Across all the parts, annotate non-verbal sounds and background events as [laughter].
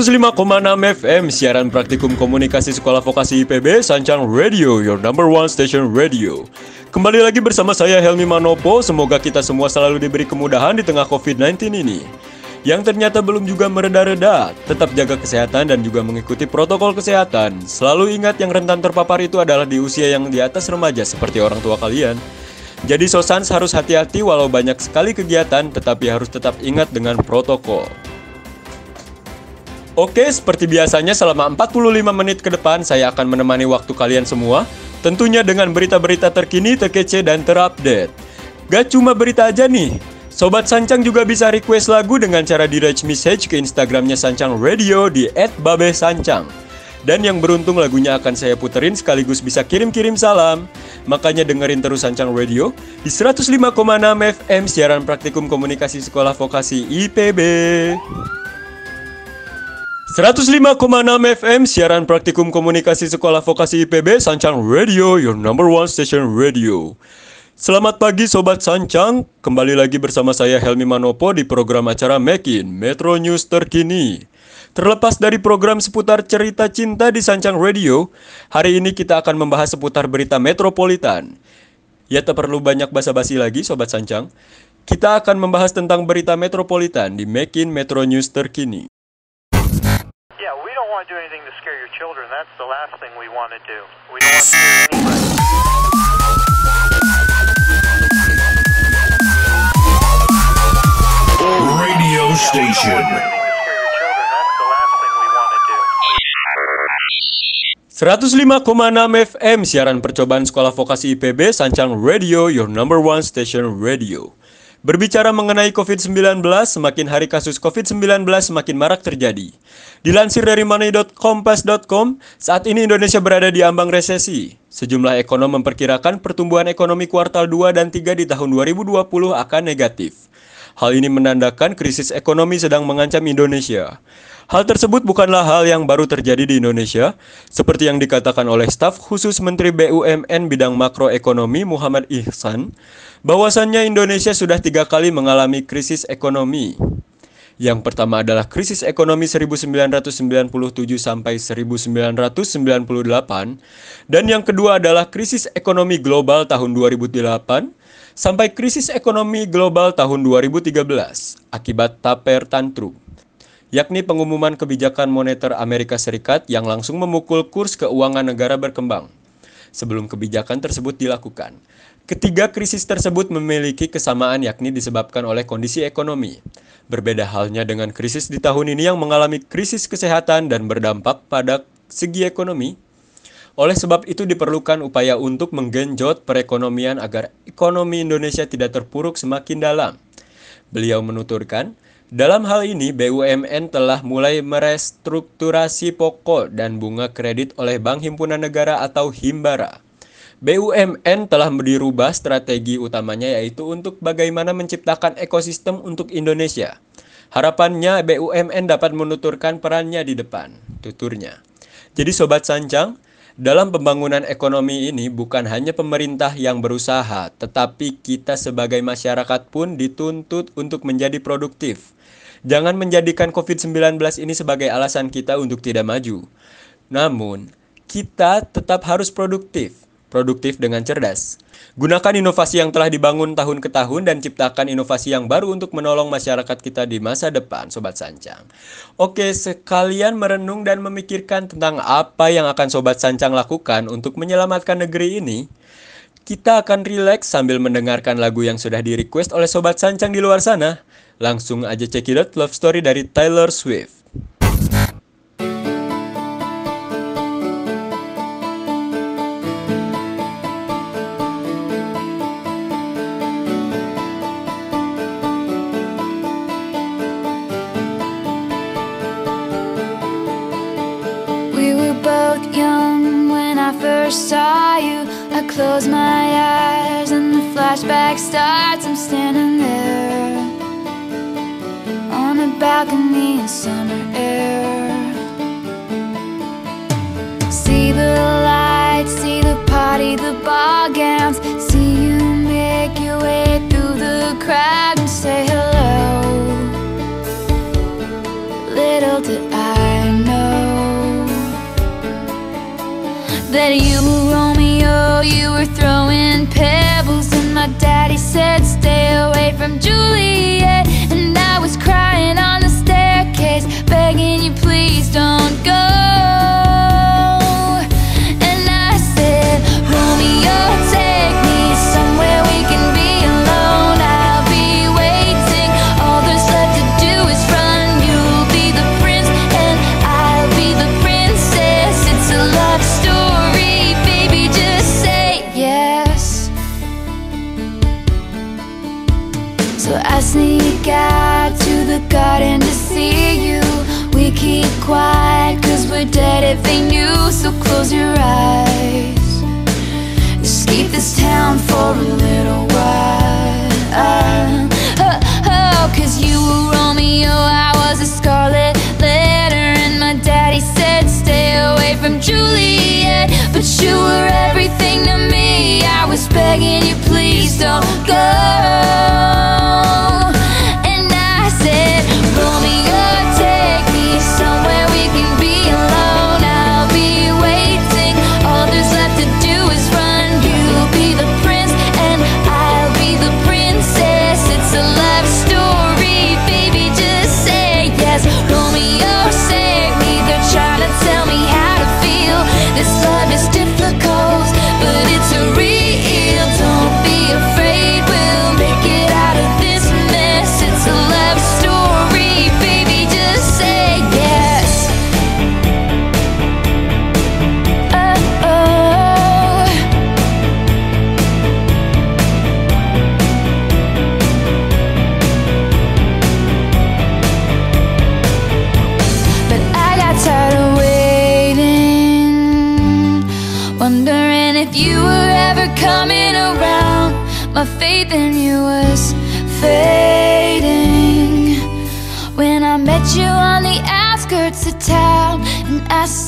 105,6 FM siaran praktikum komunikasi sekolah vokasi IPB Sancang Radio, your number one station radio. Kembali lagi bersama saya Helmi Manopo, semoga kita semua selalu diberi kemudahan di tengah COVID-19 ini. Yang ternyata belum juga mereda-reda, tetap jaga kesehatan dan juga mengikuti protokol kesehatan. Selalu ingat yang rentan terpapar itu adalah di usia yang di atas remaja seperti orang tua kalian. Jadi Sosans harus hati-hati walau banyak sekali kegiatan, tetapi harus tetap ingat dengan protokol. Oke, seperti biasanya selama 45 menit ke depan saya akan menemani waktu kalian semua, tentunya dengan berita-berita terkini, terkece, dan terupdate. Gak cuma berita aja nih, Sobat Sancang juga bisa request lagu dengan cara direct message ke Instagramnya Sancang Radio di @babesancang. Dan yang beruntung lagunya akan saya puterin sekaligus bisa kirim-kirim salam. Makanya dengerin terus Sancang Radio di 105,6 FM siaran praktikum komunikasi sekolah vokasi IPB. 105,6 FM siaran praktikum komunikasi sekolah vokasi IPB Sancang Radio, your number one station radio. Selamat pagi Sobat Sancang, kembali lagi bersama saya Helmi Manopo di program acara Mekin Metro News terkini. Terlepas dari program seputar cerita cinta di Sancang Radio, hari ini kita akan membahas seputar berita metropolitan. Ya tak perlu banyak basa-basi lagi Sobat Sancang, kita akan membahas tentang berita metropolitan di Mekin Metro News terkini. Do anything to scare your children. That's the last thing we want to do. We don't want to scare anybody. Radio station. Anything to scare your children. That's the last thing we want to do. 105,6 FM siaran percobaan sekolah vokasi IPB Sancang Radio, your number one station radio. Berbicara mengenai COVID-19, semakin hari kasus COVID-19 semakin marak terjadi. Dilansir dari money.kompas.com, saat ini Indonesia berada di ambang resesi. Sejumlah ekonom memperkirakan pertumbuhan ekonomi kuartal 2 dan 3 di tahun 2020 akan negatif. Hal ini menandakan krisis ekonomi sedang mengancam Indonesia. Hal tersebut bukanlah hal yang baru terjadi di Indonesia, seperti yang dikatakan oleh staf khusus Menteri BUMN bidang makroekonomi Muhammad Ihsan, bahwasannya Indonesia sudah tiga kali mengalami krisis ekonomi. Yang pertama adalah krisis ekonomi 1997 sampai 1998 dan yang kedua adalah krisis ekonomi global tahun 2008 sampai krisis ekonomi global tahun 2013 akibat taper tantrum yakni pengumuman kebijakan moneter Amerika Serikat yang langsung memukul kurs keuangan negara berkembang. Sebelum kebijakan tersebut dilakukan, ketiga krisis tersebut memiliki kesamaan yakni disebabkan oleh kondisi ekonomi. Berbeda halnya dengan krisis di tahun ini yang mengalami krisis kesehatan dan berdampak pada segi ekonomi. Oleh sebab itu diperlukan upaya untuk menggenjot perekonomian agar ekonomi Indonesia tidak terpuruk semakin dalam. Beliau menuturkan, dalam hal ini BUMN telah mulai merestrukturasi pokok dan bunga kredit oleh Bank Himpunan Negara atau Himbara. BUMN telah dirubah strategi utamanya yaitu untuk bagaimana menciptakan ekosistem untuk Indonesia. Harapannya BUMN dapat menuturkan perannya di depan, tuturnya. Jadi Sobat Sancang, dalam pembangunan ekonomi ini bukan hanya pemerintah yang berusaha, tetapi kita sebagai masyarakat pun dituntut untuk menjadi produktif. Jangan menjadikan COVID-19 ini sebagai alasan kita untuk tidak maju. Namun, kita tetap harus produktif. Produktif dengan cerdas. Gunakan inovasi yang telah dibangun tahun ke tahun dan ciptakan inovasi yang baru untuk menolong masyarakat kita di masa depan, Sobat Sancang. Oke, sekalian merenung dan memikirkan tentang apa yang akan Sobat Sancang lakukan untuk menyelamatkan negeri ini. Kita akan rileks sambil mendengarkan lagu yang sudah di-request oleh Sobat Sancang di luar sana. Langsung aja cekidot Love Story dari Taylor Swift. Close my eyes and the flashback starts. I'm standing there on a balcony in summer air. See the lights, see the party, the ball gowns. Said, Stay away from Juliet. This town for a little while. Oh, oh, cause you were Romeo, I was a scarlet letter. And my daddy said, stay away from Juliet. But you were everything to me. I was begging you, please don't go.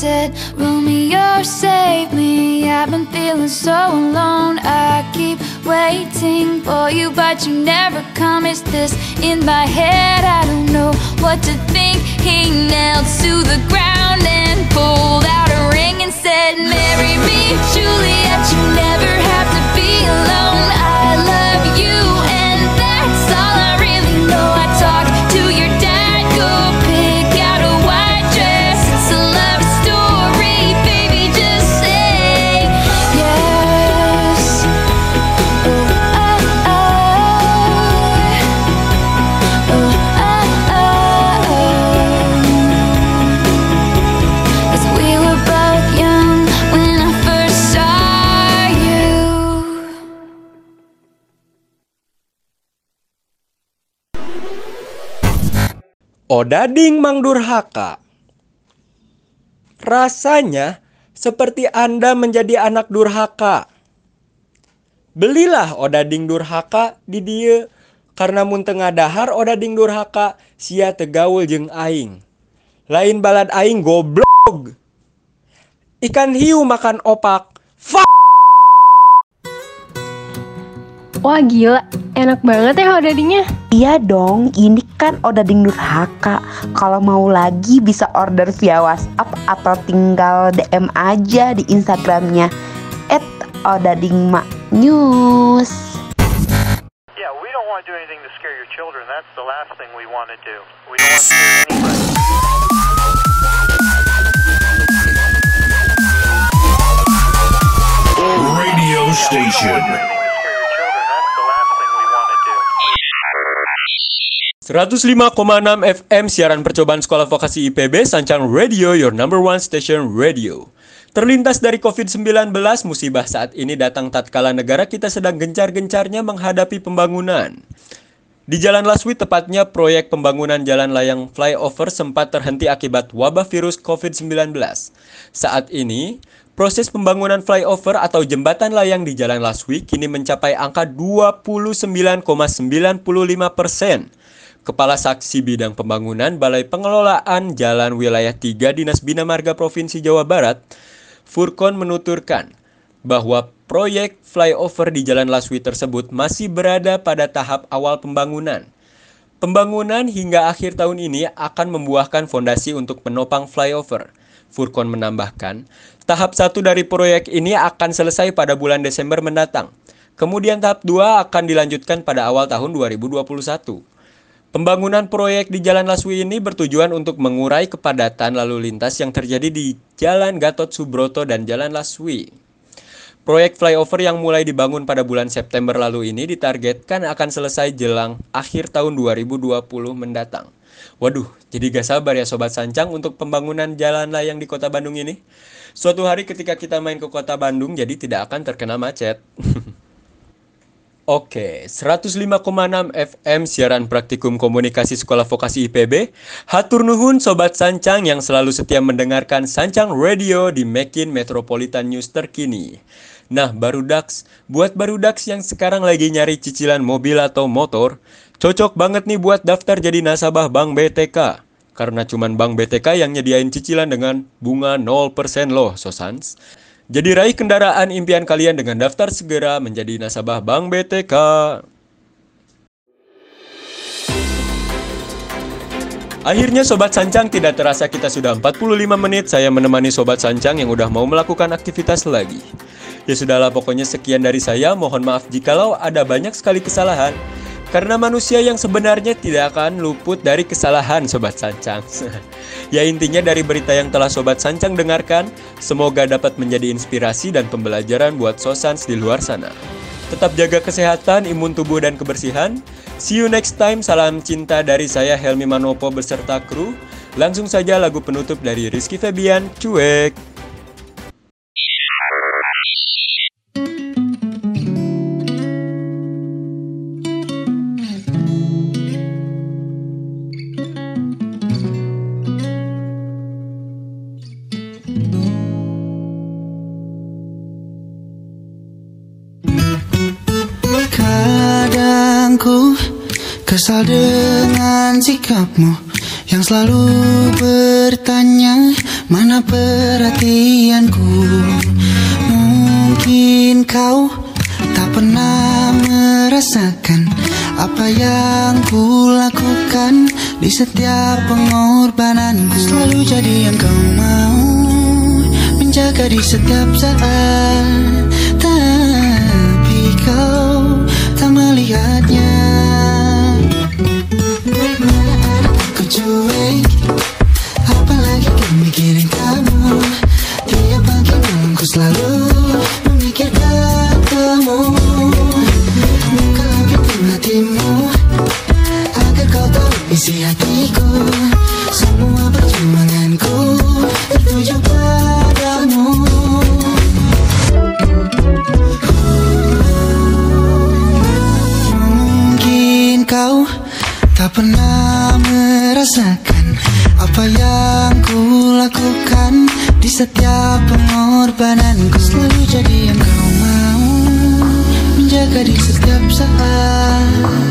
Said, Romeo, save me. I've been feeling so alone. I keep waiting for you, but you never come. It's this in my head. I don't know what to think. He knelt to the ground and pulled out a ring and said, Marry me, Juliet. You never have to be alone. Odading Mang Durhaka. Rasanya seperti Anda menjadi anak durhaka. Belilah odading durhaka di dia karena mun tengah dahar odading durhaka sia tegaul jeung aing. Lain balad aing goblok. Ikan hiu makan opak. Wah gila, enak banget ya odadingnya. Iya dong, ini kan Odading Durhaka. Kalau mau lagi bisa order via WhatsApp atau tinggal DM aja di Instagramnya @odadingmaknews. Yeah, we don't want to do anything to scare your children. That's the last thing we want to do. We don't want to scare anybody. Radio Yeah, we don't station. 105,6 FM siaran percobaan sekolah vokasi IPB Sancang Radio Your Number One Station Radio. Terlintas dari COVID-19, musibah saat ini datang tatkala negara kita sedang gencar-gencarnya menghadapi pembangunan. Di Jalan Laswi tepatnya proyek pembangunan jalan layang flyover sempat terhenti akibat wabah virus COVID-19. Saat ini, Proses pembangunan flyover atau jembatan layang di Jalan Laswi kini mencapai angka 29,95 persen. Kepala Saksi Bidang Pembangunan Balai Pengelolaan Jalan Wilayah 3 Dinas Bina Marga Provinsi Jawa Barat, Furkon menuturkan bahwa proyek flyover di Jalan Laswi tersebut masih berada pada tahap awal pembangunan. Pembangunan hingga akhir tahun ini akan membuahkan fondasi untuk penopang flyover. Furkon menambahkan, tahap satu dari proyek ini akan selesai pada bulan Desember mendatang. Kemudian tahap 2 akan dilanjutkan pada awal tahun 2021. Pembangunan proyek di Jalan Laswi ini bertujuan untuk mengurai kepadatan lalu lintas yang terjadi di Jalan Gatot Subroto dan Jalan Laswi. Proyek flyover yang mulai dibangun pada bulan September lalu ini ditargetkan akan selesai jelang akhir tahun 2020 mendatang. Waduh, jadi gak sabar ya Sobat Sancang untuk pembangunan jalan layang di kota Bandung ini. Suatu hari ketika kita main ke kota Bandung jadi tidak akan terkena macet. [laughs] Oke, 105,6 FM siaran praktikum komunikasi sekolah vokasi IPB. Hatur nuhun Sobat Sancang yang selalu setia mendengarkan Sancang Radio di Mekin Metropolitan News terkini. Nah, baru Dax, buat baru Dax yang sekarang lagi nyari cicilan mobil atau motor, cocok banget nih buat daftar jadi nasabah Bank BTK. Karena cuman Bank BTK yang nyediain cicilan dengan bunga 0% loh, Sosans. Jadi raih kendaraan impian kalian dengan daftar segera menjadi nasabah Bank BTK. Akhirnya Sobat Sancang tidak terasa kita sudah 45 menit saya menemani Sobat Sancang yang udah mau melakukan aktivitas lagi. Ya sudahlah pokoknya sekian dari saya, mohon maaf jikalau ada banyak sekali kesalahan. Karena manusia yang sebenarnya tidak akan luput dari kesalahan Sobat Sancang. [laughs] ya intinya dari berita yang telah Sobat Sancang dengarkan, semoga dapat menjadi inspirasi dan pembelajaran buat Sosans di luar sana. Tetap jaga kesehatan, imun tubuh, dan kebersihan. See you next time, salam cinta dari saya Helmi Manopo beserta kru. Langsung saja lagu penutup dari Rizky Febian, cuek. Kesal dengan sikapmu Yang selalu bertanya mana perhatianku? Mungkin kau tak pernah merasakan Apa yang ku lakukan di setiap pengorbananku. Selalu jadi yang kau mau Menjaga di setiap saat. Tapi kau tak melihatnya merasakan Apa yang ku lakukan Di setiap pengorbananku. Selalu jadi yang kau mau Menjaga di setiap saat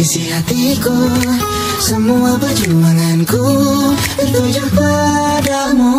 isi hatiku Semua perjuanganku Tertuju padamu